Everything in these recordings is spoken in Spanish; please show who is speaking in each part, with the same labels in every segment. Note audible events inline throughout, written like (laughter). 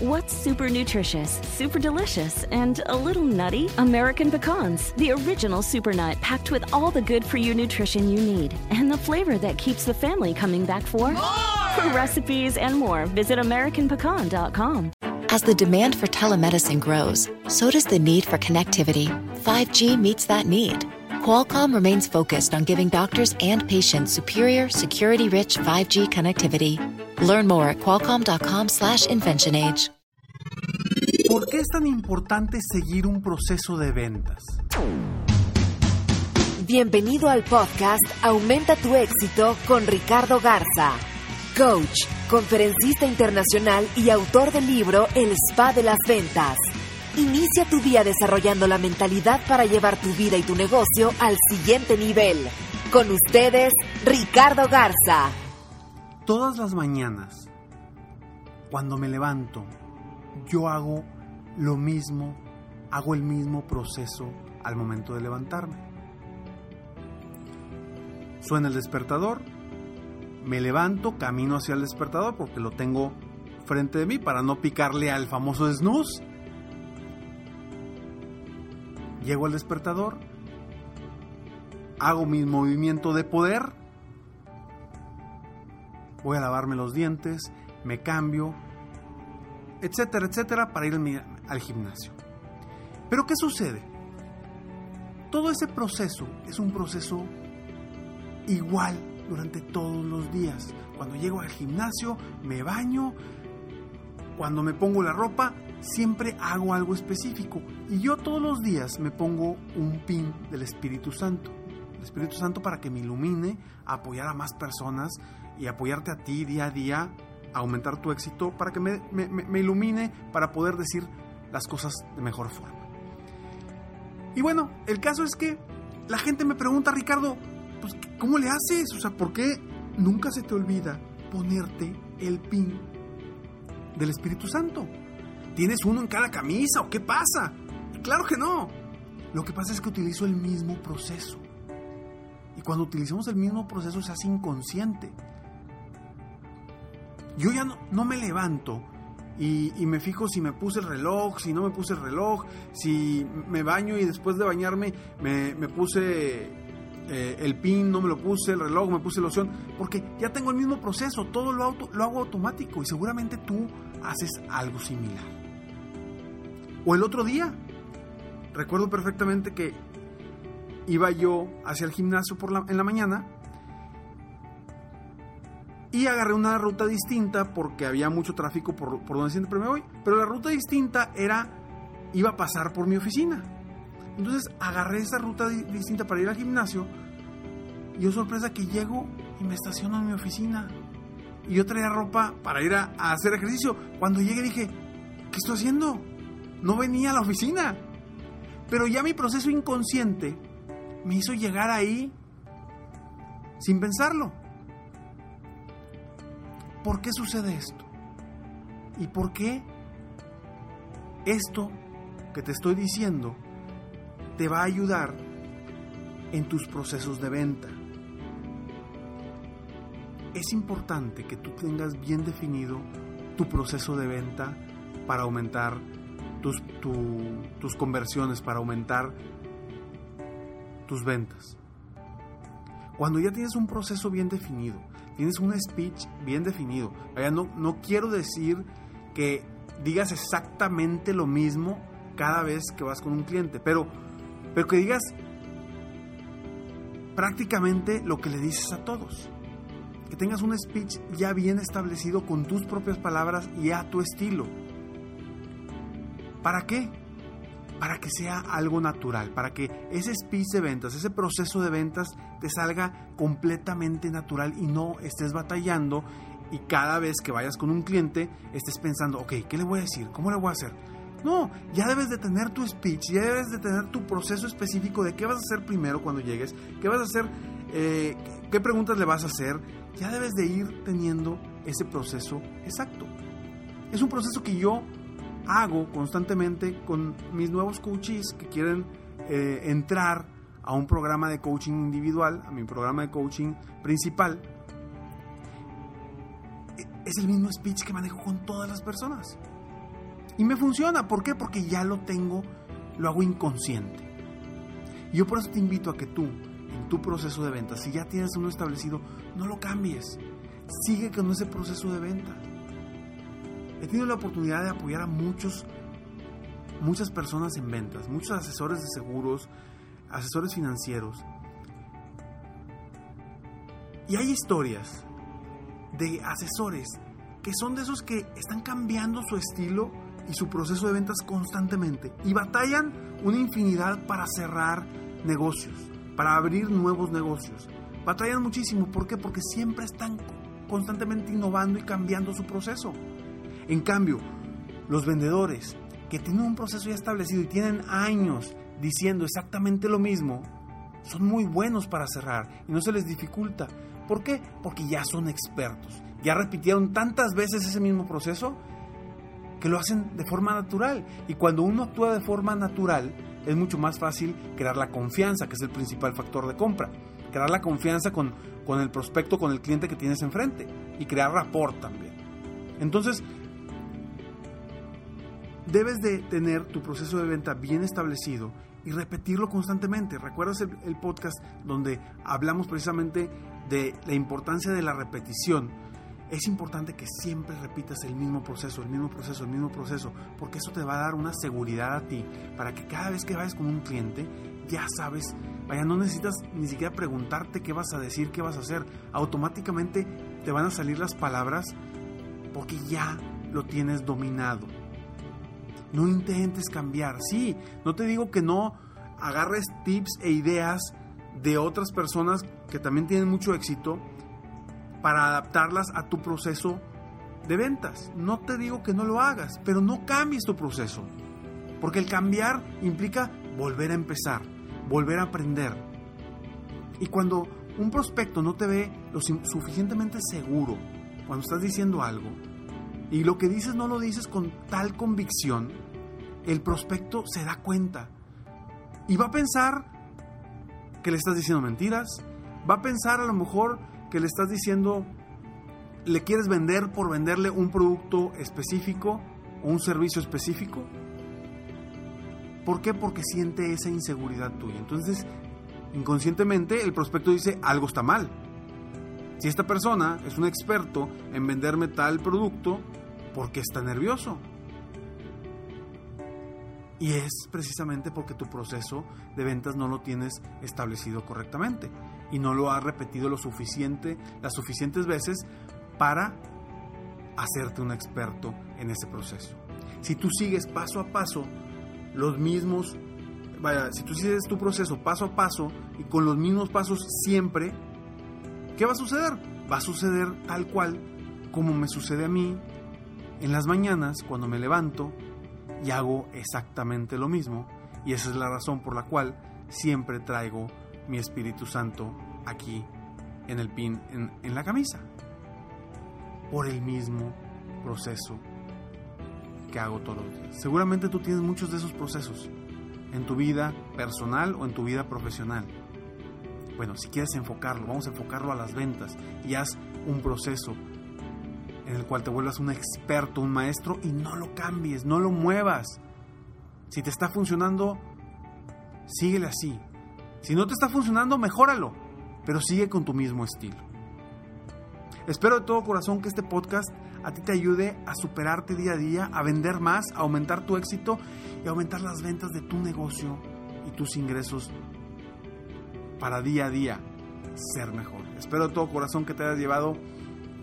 Speaker 1: What's super nutritious, super delicious, and a little nutty? American pecans, the original super nut packed with all the good for you nutrition you need and the flavor that keeps the family coming back for more. For recipes and more, visit AmericanPecan.com.
Speaker 2: As the demand for telemedicine grows, so does the need for connectivity. 5G meets that need. Qualcomm remains focused on giving doctors and patients superior, security-rich 5G connectivity. Learn more at qualcomm.com/inventionage.
Speaker 3: ¿Por qué es tan importante seguir un proceso de ventas?
Speaker 4: Bienvenido al podcast Aumenta tu éxito con Ricardo Garza, coach, conferencista internacional y autor del libro El Spa de las Ventas. Inicia tu día desarrollando la mentalidad para llevar tu vida y tu negocio al siguiente nivel. Con ustedes, Ricardo Garza.
Speaker 3: Todas las mañanas, cuando me levanto, yo hago lo mismo, hago el mismo proceso al momento de levantarme. Suena el despertador, me levanto, camino hacia el despertador porque lo tengo frente de mí para no picarle al famoso snooze. Llego al despertador, hago mi movimiento de poder, voy a lavarme los dientes, me cambio, etcétera, etcétera, para ir al gimnasio. Pero ¿qué sucede? Todo ese proceso es un proceso igual durante todos los días. Cuando llego al gimnasio, me baño, cuando me pongo la ropa, siempre hago algo específico. Y yo todos los días me pongo un pin del Espíritu Santo. El Espíritu Santo para que me ilumine, apoyar a más personas y apoyarte a ti día a día, aumentar tu éxito, para que me, ilumine para poder decir las cosas de mejor forma. Y bueno, el caso es que la gente me pregunta, Ricardo, pues, ¿cómo le haces? O sea, ¿por qué nunca se te olvida ponerte el pin del Espíritu Santo? ¿Tienes uno en cada camisa o qué pasa? Claro que no. Lo que pasa es que utilizo el mismo proceso. Y cuando utilizamos el mismo proceso se hace inconsciente. Yo ya no, me levanto y, me fijo si me puse el reloj, si no me puse el reloj, si me baño y después de bañarme me, puse eh, el pin, no me lo puse, el reloj, me puse loción, porque ya tengo el mismo proceso, todo lo, lo hago automático y seguramente tú haces algo similar. O el otro día, recuerdo perfectamente que iba yo hacia el gimnasio por en la mañana y agarré una ruta distinta porque había mucho tráfico por, por donde siempre me voy. Pero la ruta distinta era, iba a pasar por mi oficina. Entonces agarré esa ruta distinta para ir al gimnasio. Y yo sorpresa que llego y me estaciono en mi oficina. Y yo traía ropa para ir a, a hacer ejercicio. Cuando llegué dije, ¿qué estoy haciendo? No venía a la oficina. Pero ya mi proceso inconsciente me hizo llegar ahí sin pensarlo. ¿Por qué sucede esto? ¿Y por qué esto que te estoy diciendo te va a ayudar en tus procesos de venta? Es importante que tú tengas bien definido tu proceso de venta para aumentar tus, tus conversiones, para aumentar tus ventas. Cuando ya tienes un proceso bien definido, tienes un speech bien definido. no, no quiero decir que digas exactamente lo mismo cada vez que vas con un cliente, pero, pero que digas prácticamente lo que le dices a todos. Que tengas un speech ya bien establecido con tus propias palabras y a tu estilo. ¿Para qué? para que sea algo natural, para que ese speech de ventas, ese proceso de ventas te salga completamente natural y no estés batallando y cada vez que vayas con un cliente estés pensando, ok, ¿qué le voy a decir? ¿Cómo le voy a hacer? No, ya debes de tener tu speech, ya debes de tener tu proceso específico de qué vas a hacer primero cuando llegues, qué vas a hacer, eh, qué preguntas le vas a hacer, ya debes de ir teniendo ese proceso exacto. Es un proceso que yo hago constantemente con mis nuevos coaches que quieren eh, entrar a un programa de coaching individual, a mi programa de coaching principal. Es el mismo speech que manejo con todas las personas. Y me funciona, ¿por qué? Porque ya lo tengo, lo hago inconsciente. Yo por eso te invito a que tú, en tu proceso de venta, si ya tienes uno establecido, no lo cambies. Sigue con ese proceso de venta. He tenido la oportunidad de apoyar a muchos, muchas personas en ventas, muchos asesores de seguros, asesores financieros. Y hay historias de asesores que son de esos que están cambiando su estilo y su proceso de ventas constantemente y batallan una infinidad para cerrar negocios, para abrir nuevos negocios. Batallan muchísimo, ¿por qué? Porque siempre están constantemente innovando y cambiando su proceso. En cambio, los vendedores que tienen un proceso ya establecido y tienen años diciendo exactamente lo mismo, son muy buenos para cerrar y no se les dificulta. ¿Por qué? Porque ya son expertos. Ya repitieron tantas veces ese mismo proceso que lo hacen de forma natural. Y cuando uno actúa de forma natural, es mucho más fácil crear la confianza, que es el principal factor de compra. Crear la confianza con, con el prospecto, con el cliente que tienes enfrente. Y crear rapport también. Entonces, debes de tener tu proceso de venta bien establecido y repetirlo constantemente. ¿Recuerdas el, podcast donde hablamos precisamente de la importancia de la repetición? es importante que siempre repitas el mismo proceso, el mismo proceso, el mismo proceso, porque eso te va a dar una seguridad a ti para que cada vez que vayas con un cliente ya sabes, vaya, no necesitas ni siquiera preguntarte qué vas a decir, qué vas a hacer, automáticamente te van a salir las palabras porque ya lo tienes dominado. No intentes cambiar, sí, no te digo que no agarres tips e ideas de otras personas que también tienen mucho éxito, para adaptarlas a tu proceso de ventas. No te digo que no lo hagas, pero no cambies tu proceso. Porque el cambiar implica volver a empezar, volver a aprender. Y cuando un prospecto no te ve lo suficientemente seguro cuando estás diciendo algo, y lo que dices no lo dices con tal convicción, el prospecto se da cuenta y va a pensar que le estás diciendo mentiras, va a pensar a lo mejor que le estás diciendo, le quieres vender por venderle un producto específico o un servicio específico. ¿Por qué? Porque siente esa inseguridad tuya. Entonces, inconscientemente el prospecto dice, algo está mal. Si esta persona es un experto en venderme tal producto, ¿por qué está nervioso? Y es precisamente porque tu proceso de ventas no lo tienes establecido correctamente y no lo has repetido lo suficiente, las suficientes veces para hacerte un experto en ese proceso. Si tú sigues paso a paso los mismos, vaya, si tú sigues tu proceso paso a paso y con los mismos pasos siempre, ¿qué va a suceder? Va a suceder tal cual como me sucede a mí en las mañanas cuando me levanto y hago exactamente lo mismo. Y esa es la razón por la cual siempre traigo mi Espíritu Santo aquí en el pin, en, la camisa. Por el mismo proceso que hago todos los días. Seguramente tú tienes muchos de esos procesos en tu vida personal o en tu vida profesional. Bueno, si quieres enfocarlo, vamos a enfocarlo a las ventas y haz un proceso en el cual te vuelvas un experto, un maestro y no lo cambies, no lo muevas. Si te está funcionando, síguele así. Si no te está funcionando, mejóralo, pero sigue con tu mismo estilo. Espero de todo corazón que este podcast a ti te ayude a superarte día a día, a vender más, a aumentar tu éxito y aumentar las ventas de tu negocio y tus ingresos para día a día ser mejor. Espero de todo corazón que te hayas llevado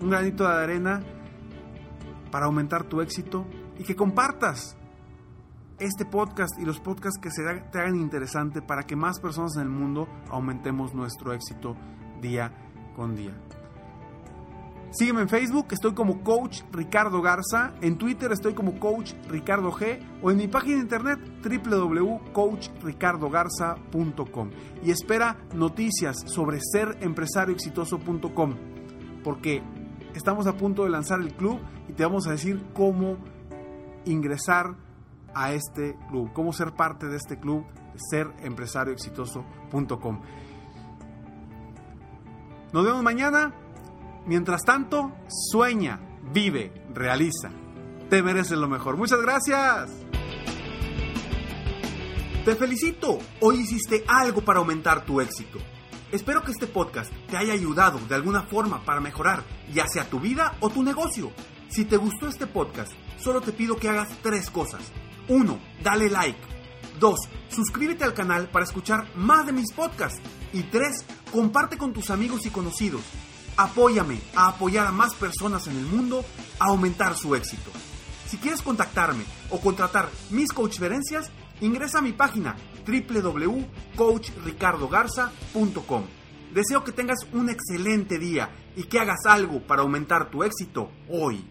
Speaker 3: un granito de arena para aumentar tu éxito y que compartas este podcast y los podcasts que se te hagan interesante para que más personas en el mundo aumentemos nuestro éxito día con día. Sígueme en Facebook, estoy como Coach Ricardo Garza, en Twitter estoy como Coach Ricardo G o en mi página de internet www.coachricardogarza.com y espera noticias sobre serempresarioexitoso.com porque estamos a punto de lanzar el club y te vamos a decir cómo ingresar a este club, cómo ser parte de este club de serempresarioexitoso.com. Nos vemos mañana. Mientras tanto, sueña, vive, realiza. te mereces lo mejor. Muchas gracias. Te felicito. Hoy hiciste algo para aumentar tu éxito. Espero que este podcast te haya ayudado de alguna forma para mejorar ya sea tu vida o tu negocio. Si te gustó este podcast, solo te pido que hagas tres cosas. 1. Dale like. 2. Suscríbete al canal para escuchar más de mis podcasts. Y 3. Comparte con tus amigos y conocidos. Apóyame a apoyar a más personas en el mundo a aumentar su éxito. Si quieres contactarme o contratar mis coachferencias, ingresa a mi página www.coachricardogarza.com. Deseo que tengas un excelente día y que hagas algo para aumentar tu éxito hoy.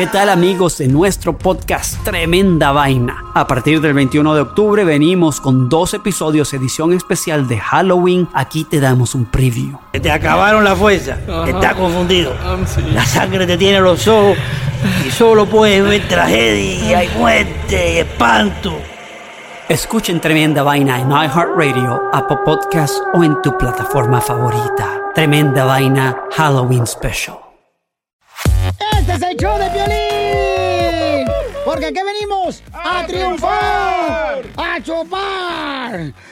Speaker 5: ¿Qué tal amigos de nuestro podcast Tremenda Vaina? A partir del 21 de octubre venimos con dos episodios edición especial de Halloween. Aquí te damos un preview.
Speaker 6: Te acabaron la fuerza, estás confundido. La sangre te tiene los ojos y solo puedes ver tragedia y muerte y espanto.
Speaker 5: Escuchen Tremenda Vaina en iHeartRadio, Apple Podcast o en tu plataforma favorita. Tremenda Vaina Halloween Special.
Speaker 7: Show de violín. Porque aquí venimos a, triunfar, a chupar.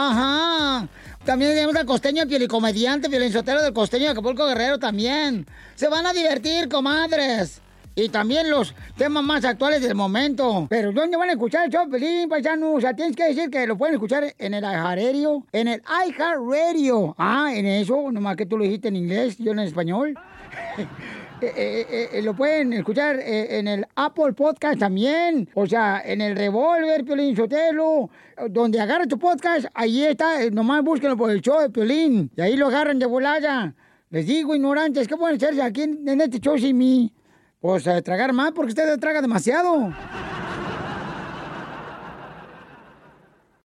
Speaker 7: Ajá. También tenemos al costeño comediante, violinsotero del costeño de Acapulco Guerrero también. Se van a divertir, comadres. Y también los temas más actuales del momento. Pero ¿dónde van a escuchar el show, Pelín, paisano? O sea, tienes que decir que lo pueden escuchar en el iHeartRadio. En el iHeartRadio. Ah, en eso, nomás que tú lo dijiste en inglés, yo en español. (laughs) Eh, eh, eh, lo pueden escuchar en el Apple Podcast también. O sea, en el Revolver, Piolín Sotelo. Donde agarra tu podcast, ahí está. Nomás búsquenlo por el show de Piolín. Y ahí lo agarran de volada. Les digo, ignorantes, ¿qué pueden hacerse aquí en, en este show sin mí? Pues tragar más porque usted traga demasiado.